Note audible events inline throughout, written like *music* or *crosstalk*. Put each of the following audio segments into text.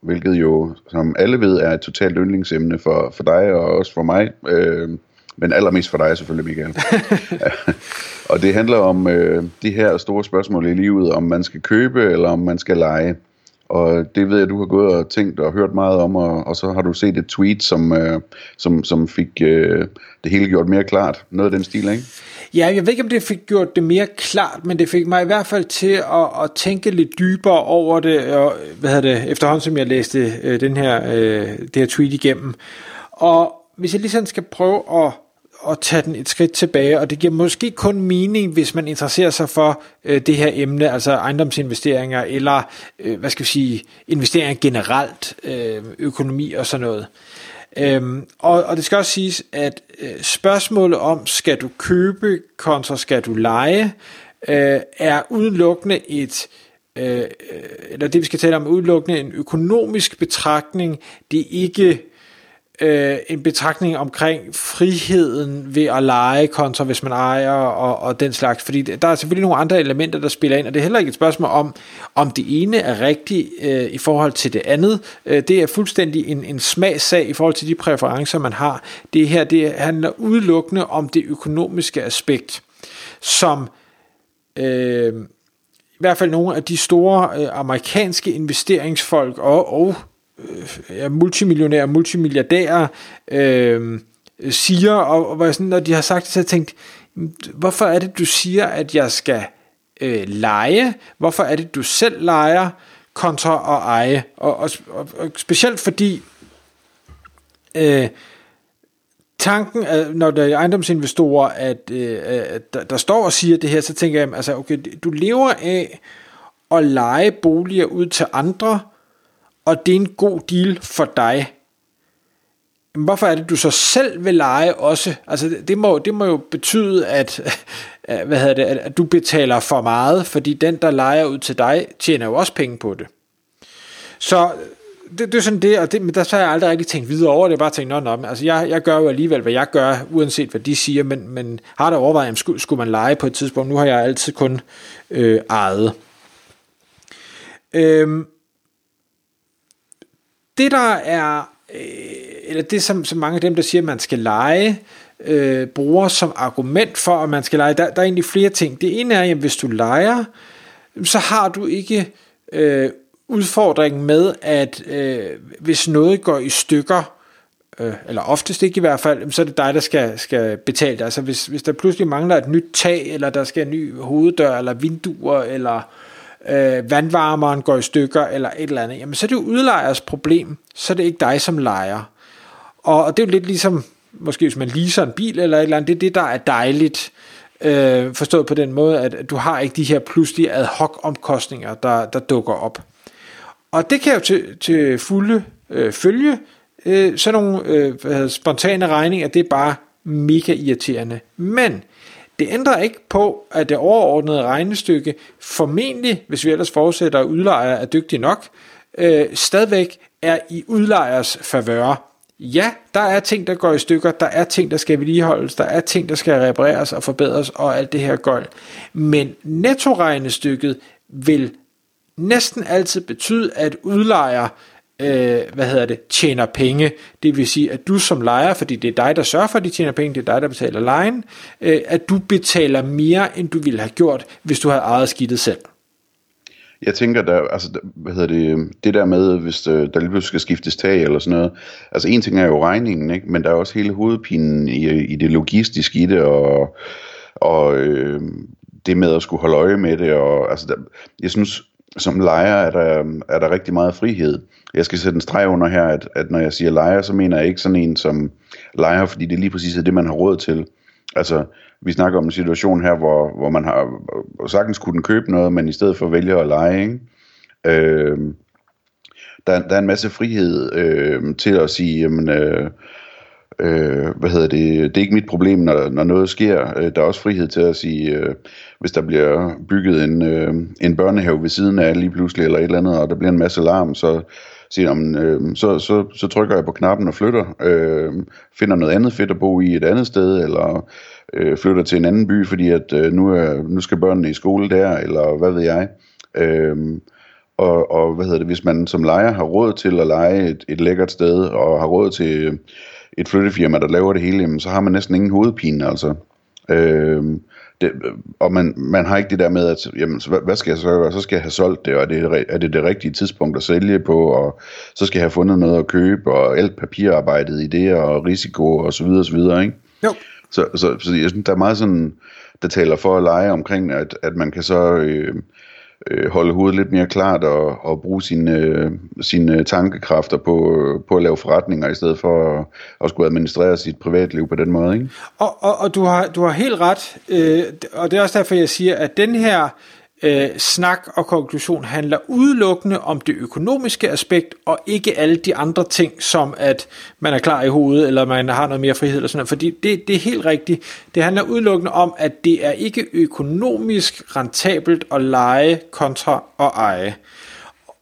hvilket jo, som alle ved, er et totalt yndlingsemne for, for dig og også for mig. Øh, men allermest for dig selvfølgelig, Michael. *laughs* og det handler om øh, de her store spørgsmål i livet, om man skal købe eller om man skal lege. Og det ved jeg, du har gået og tænkt og hørt meget om, og, og så har du set et tweet, som, øh, som, som fik øh, det hele gjort mere klart. Noget af den stil, ikke? Ja, jeg ved ikke, om det fik gjort det mere klart, men det fik mig i hvert fald til at, at tænke lidt dybere over det, og, hvad hedder det, efterhånden som jeg læste øh, den her, øh, det her tweet igennem. Og hvis jeg lige sådan skal prøve at at tage den et skridt tilbage, og det giver måske kun mening, hvis man interesserer sig for øh, det her emne, altså ejendomsinvesteringer, eller øh, hvad skal vi sige, investeringer generelt, øh, økonomi og sådan noget. Øhm, og, og det skal også siges, at øh, spørgsmålet om, skal du købe kontra skal du lege, øh, er udelukkende et, øh, øh, eller det vi skal tale om, udelukkende en økonomisk betragtning. Det er ikke øh, en betragtning omkring friheden ved at lege kontra hvis man ejer og, og den slags, fordi der er selvfølgelig nogle andre elementer, der spiller ind, og det er heller ikke et spørgsmål om, om det ene er rigtigt øh, i forhold til det andet. Øh, det er fuldstændig en, en smagssag i forhold til de præferencer, man har. Det her det handler udelukkende om det økonomiske aspekt, som øh, i hvert fald nogle af de store øh, amerikanske investeringsfolk og, og øh, multimillionærer, multimilliardærer øh, siger, og, og hvor jeg sådan, når de har sagt det, så har jeg tænkt, hvorfor er det, du siger, at jeg skal øh, lege? Hvorfor er det, du selv leger kontra at eje? Og, og, og, og specielt fordi øh, tanken, at når der er ejendomsinvestorer, at, øh, at der, der står og siger det her, så tænker jeg, altså, okay, du lever af at lege boliger ud til andre, og det er en god deal for dig, hvorfor er det, du så selv vil lege også? Altså, det må, det må jo betyde, at, *laughs* hvad hedder det, at du betaler for meget, fordi den, der leger ud til dig, tjener jo også penge på det. Så det, det er sådan det, og det, men der så har jeg aldrig rigtig tænkt videre over det. Jeg bare tænkt, nå, nå, altså jeg, jeg gør jo alligevel, hvad jeg gør, uanset hvad de siger, men, men har der overvejet, skulle, skulle man lege på et tidspunkt? Nu har jeg altid kun øh, ejet. Øhm, det der er, øh, eller det som, som mange af dem, der siger, at man skal lege, øh, bruger som argument for, at man skal lege, der, der er egentlig flere ting. Det ene er, at hvis du leger, så har du ikke øh, udfordringen med, at øh, hvis noget går i stykker, øh, eller oftest ikke i hvert fald, så er det dig, der skal, skal betale det. Altså hvis, hvis der pludselig mangler et nyt tag, eller der skal en ny hoveddør, eller vinduer, eller øh, vandvarmeren går i stykker, eller et eller andet, jamen så er det jo udlejers problem, så er det ikke dig som lejer. Og, og det er jo lidt ligesom, måske hvis man leaser en bil eller et eller andet, det er det, der er dejligt, øh, forstået på den måde, at du har ikke de her pludselige ad hoc omkostninger, der, der dukker op. Og det kan jo til, til fulde øh, følge øh, sådan nogle øh, spontane regninger, det er bare mega irriterende. Men det ændrer ikke på, at det overordnede regnestykke formentlig, hvis vi ellers forudsætter, at udlejer er dygtig nok, øh, stadigvæk er i udlejers favør. Ja, der er ting, der går i stykker, der er ting, der skal vedligeholdes, der er ting, der skal repareres og forbedres og alt det her gøjl. Men nettoregnestykket vil næsten altid betyde, at udlejer øh, hvad hedder det, tjener penge. Det vil sige, at du som lejer, fordi det er dig, der sørger for, at de tjener penge, det er dig, der betaler lejen, øh, at du betaler mere, end du ville have gjort, hvis du havde ejet skidtet selv. Jeg tænker, der, altså, hvad hedder det, øhm, det der med, hvis der, der lige pludselig skal skiftes tag eller sådan noget. Altså en ting er jo regningen, ikke? men der er også hele hovedpinen i, i det logistiske i det, og, og øh, det med at skulle holde øje med det. Og, altså, der, jeg synes, som lejer er der, er der rigtig meget frihed. Jeg skal sætte en streg under her, at, at når jeg siger lejer, så mener jeg ikke sådan en som lejer, fordi det er lige præcis det, man har råd til. Altså, vi snakker om en situation her, hvor, hvor man har sagtens kunne købe noget, men i stedet for vælger at lege, ikke? Øh, der, der er en masse frihed øh, til at sige, jamen, øh, øh, hvad hedder det, det er ikke mit problem, når, når noget sker. Øh, der er også frihed til at sige, øh, hvis der bliver bygget en, øh, en børnehave ved siden af lige pludselig, eller et eller andet, og der bliver en masse larm, så siger, jamen, øh, så, så, så trykker jeg på knappen og flytter, øh, finder noget andet fedt at bo i et andet sted, eller øh, flytter til en anden by, fordi at øh, nu, er, nu skal børnene i skole der, eller hvad ved jeg. Øh, og, og hvad hedder det, hvis man som lejer har råd til at lege et, et lækkert sted, og har råd til et flyttefirma, der laver det hele, jamen, så har man næsten ingen hovedpine, altså. Øh, det, og man, man har ikke det der med, at jamen, hvad, hvad skal jeg så gøre? Så skal jeg have solgt det, og er det, er det det rigtige tidspunkt at sælge på, og så skal jeg have fundet noget at købe, og alt papirarbejdet i det, og risiko, og så videre, og så videre, ikke? Jo. Så, så, så jeg synes, der er meget sådan, der taler for at lege omkring, at, at man kan så... Øh, øh, holde hovedet lidt mere klart og, og bruge sine, øh, sine øh, tankekræfter på, øh, på at lave forretninger, i stedet for at, at skulle administrere sit privatliv på den måde. Ikke? Og, og, og du, har, du har helt ret, øh, og det er også derfor, jeg siger, at den her øh, snak og konklusion handler udelukkende om det økonomiske aspekt, og ikke alle de andre ting, som at man er klar i hovedet, eller man har noget mere frihed, eller sådan noget. fordi det, det er helt rigtigt. Det handler udelukkende om, at det er ikke økonomisk rentabelt at lege kontra at eje.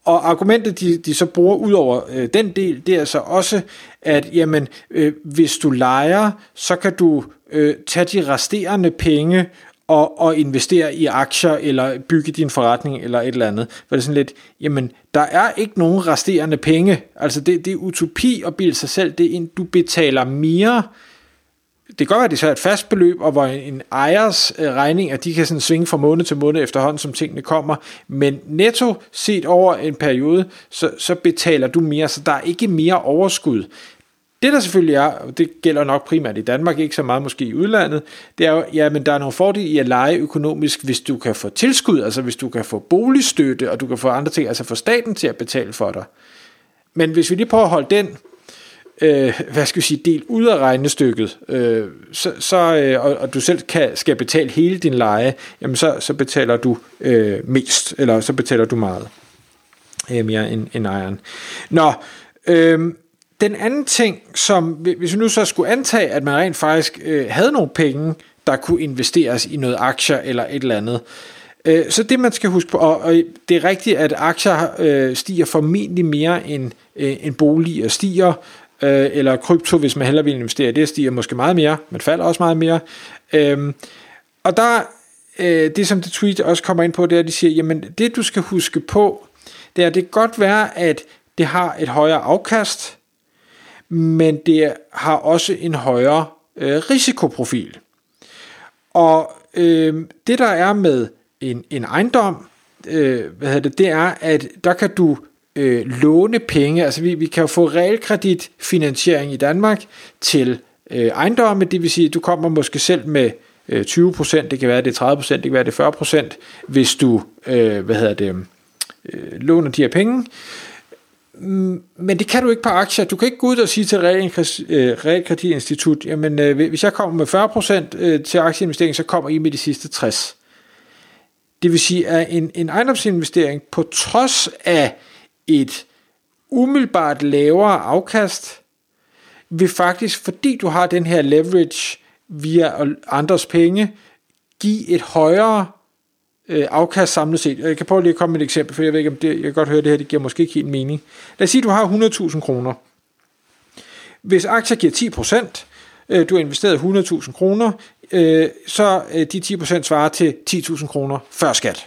Og argumentet, de, de så bruger ud over øh, den del, det er så også, at jamen, øh, hvis du leger, så kan du øh, tage de resterende penge og, og investere i aktier, eller bygge din forretning, eller et eller andet. For det er sådan lidt, jamen, der er ikke nogen resterende penge. Altså, det, det er utopi at bilde sig selv det ind. Du betaler mere. Det kan godt være, at det så er et fast beløb, og hvor en ejers øh, regning, at de kan sådan svinge fra måned til måned efterhånden, som tingene kommer. Men netto set over en periode, så, så betaler du mere, så der er ikke mere overskud. Det der selvfølgelig er, og det gælder nok primært i Danmark, ikke så meget måske i udlandet, det er jo, ja, men der er nogle fordele i at lege økonomisk, hvis du kan få tilskud, altså hvis du kan få boligstøtte, og du kan få andre ting, altså få staten til at betale for dig. Men hvis vi lige prøver at holde den, øh, hvad skal vi sige, del ud af regnestykket, øh, så, så, øh, og, og du selv kan, skal betale hele din leje, jamen så, så betaler du øh, mest, eller så betaler du meget øh, mere end, end ejeren. Nå, øh, den anden ting, som hvis vi nu så skulle antage, at man rent faktisk øh, havde nogle penge, der kunne investeres i noget aktier eller et eller andet, øh, så det man skal huske på, og, og det er rigtigt, at aktier øh, stiger formentlig mere end, øh, end boliger stiger, øh, eller krypto, hvis man hellere vil investere i det, stiger måske meget mere, men falder også meget mere. Øh, og der, øh, det som det tweet også kommer ind på, det er, at de siger, jamen det du skal huske på, det er, at det kan godt være, at det har et højere afkast, men det har også en højere øh, risikoprofil. Og øh, det der er med en, en ejendom, øh, hvad hedder det, det er, at der kan du øh, låne penge, altså vi, vi kan jo få realkreditfinansiering i Danmark til øh, ejendomme, det vil sige, at du kommer måske selv med øh, 20%, det kan være det er 30%, det kan være det er 40%, hvis du, øh, hvad hedder det, øh, låner de her penge, Mm, men det kan du ikke på aktier. Du kan ikke gå ud og sige til realkreditinstitut, øh, jamen øh, hvis jeg kommer med 40% øh, til aktieinvestering, så kommer I med de sidste 60. Det vil sige, at en, en ejendomsinvestering på trods af et umiddelbart lavere afkast, vil faktisk, fordi du har den her leverage via andres penge, give et højere øh, afkast samlet set. Jeg kan prøve lige at komme med et eksempel, for jeg ved ikke, om det, jeg kan godt høre, at det her det giver måske ikke helt mening. Lad os sige, at du har 100.000 kroner. Hvis aktier giver 10%, øh, du har investeret 100.000 kroner, øh, så øh, de 10% svarer til 10.000 kroner før skat.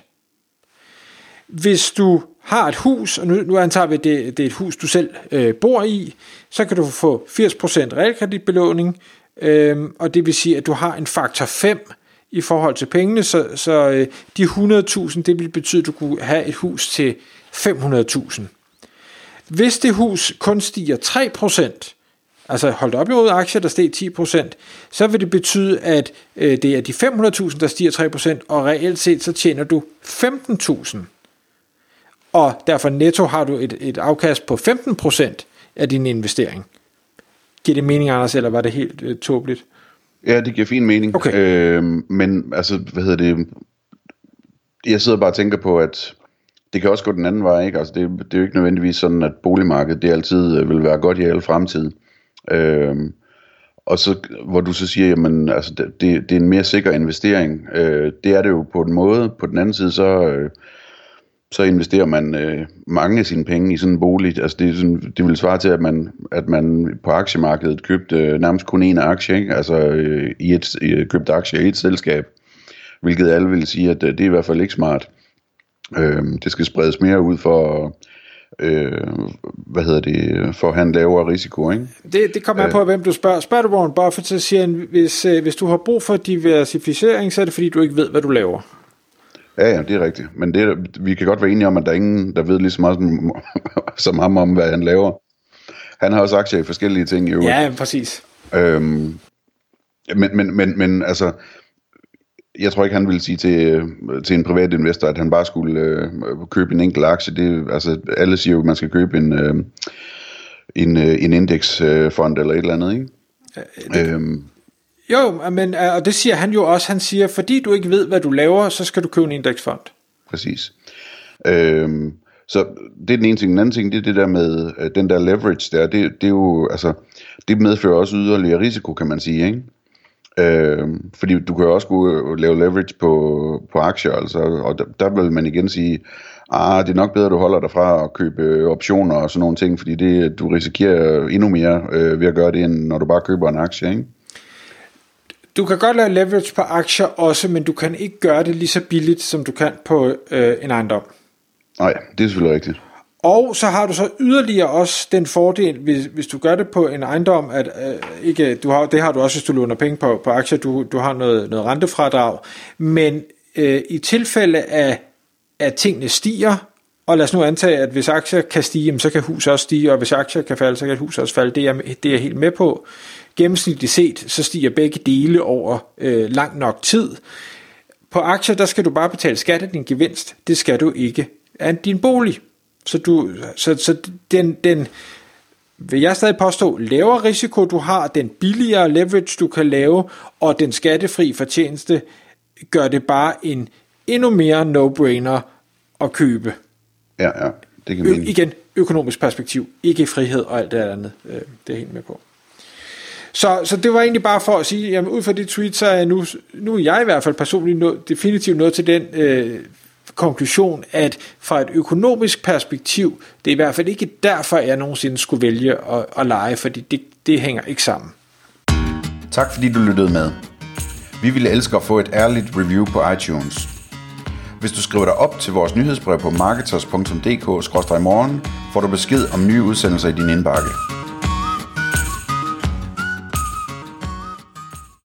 Hvis du har et hus, og nu, nu antager vi, at det, det er et hus, du selv øh, bor i, så kan du få 80% realkreditbelåning, øh, og det vil sige, at du har en faktor 5 i forhold til pengene, så, så øh, de 100.000, det ville betyde, at du kunne have et hus til 500.000. Hvis det hus kun stiger 3%, altså holdt op i røde aktier, der steg 10%, så vil det betyde, at øh, det er de 500.000, der stiger 3%, og reelt set så tjener du 15.000. Og derfor netto har du et, et afkast på 15% af din investering. Giver det mening, Anders, eller var det helt øh, tåbeligt? Ja, det giver fin mening. Okay. Øh, men altså, hvad hedder det? Jeg sidder bare og tænker på, at det kan også gå den anden vej, ikke? Altså det, det er jo ikke nødvendigvis sådan, at boligmarkedet det altid øh, vil være godt i alle fremtid. Øhm, og så, hvor du så siger, jamen, altså, det, det er en mere sikker investering. Øh, det er det jo på en måde. På den anden side, så, øh, så investerer man øh, mange af sine penge i sådan en bolig. Altså, det, er sådan, det vil svare til, at man, at man på aktiemarkedet købte øh, nærmest kun én aktie, ikke? altså øh, i et, øh, købte aktier i et selskab. Hvilket alle vil sige, at øh, det er i hvert fald ikke smart. Øh, det skal spredes mere ud for øh, hvad hedder det, for at have en lavere risiko. Ikke? Det, det kommer an på, hvem du spørger. Spørger du Warren Buffett, så siger han, hvis, øh, hvis du har brug for diversificering, så er det fordi, du ikke ved, hvad du laver. Ja, ja, det er rigtigt. Men det, vi kan godt være enige om, at der er ingen, der ved lige så meget som, *laughs* som ham om, hvad han laver. Han har også aktier i forskellige ting. Jo. Ja, præcis. Øhm, men, men, men, men altså, jeg tror ikke, han ville sige til, til en privat investor, at han bare skulle øh, købe en enkelt aktie. Det, altså, alle siger jo, at man skal købe en, øh, en, øh, en indeksfond eller et eller andet, ikke? det, øhm, jo, men, øh, og det siger han jo også. Han siger, fordi du ikke ved, hvad du laver, så skal du købe en indeksfond. Præcis. Øhm, så det er den ene ting. Den anden ting, det er det der med øh, den der leverage der. Det, det er jo, altså, det medfører også yderligere risiko, kan man sige, ikke? Øh, fordi du kan jo også gå lave leverage på, på aktier, altså, og der, der vil man igen sige, ah, det er nok bedre, at du holder dig fra at købe optioner og sådan nogle ting, fordi det, du risikerer endnu mere øh, ved at gøre det, end når du bare køber en aktie, ikke? Du kan godt lave leverage på aktier også, men du kan ikke gøre det lige så billigt, som du kan på øh, en ejendom. Nej, det er selvfølgelig rigtigt. Og så har du så yderligere også den fordel, hvis, hvis du gør det på en ejendom, at øh, ikke, du har, det har du også, hvis du låner penge på, på aktier, du, du har noget, noget rentefradrag, men øh, i tilfælde af, at tingene stiger, og lad os nu antage, at hvis aktier kan stige, så kan hus også stige, og hvis aktier kan falde, så kan hus også falde. Det er, det er jeg helt med på. Gennemsnitligt set, så stiger begge dele over øh, lang nok tid. På aktier, der skal du bare betale skat af din gevinst. Det skal du ikke af din bolig. Så, du, så, så den, den, vil jeg stadig påstå, lavere risiko du har, den billigere leverage du kan lave, og den skattefri fortjeneste, gør det bare en endnu mere no-brainer at købe. Ja, ja. Det kan Ø- igen, økonomisk perspektiv, ikke frihed og alt det andet. Øh, det er helt med på. Så, så det var egentlig bare for at sige, jamen ud fra det tweet, så er nu, nu er jeg i hvert fald personligt nået, definitivt nået til den øh, konklusion, at fra et økonomisk perspektiv, det er i hvert fald ikke derfor, jeg nogensinde skulle vælge at, at lege, fordi det, det hænger ikke sammen. Tak fordi du lyttede med. Vi ville elske at få et ærligt review på iTunes. Hvis du skriver dig op til vores nyhedsbrev på marketers.dk-morgen, får du besked om nye udsendelser i din indbakke.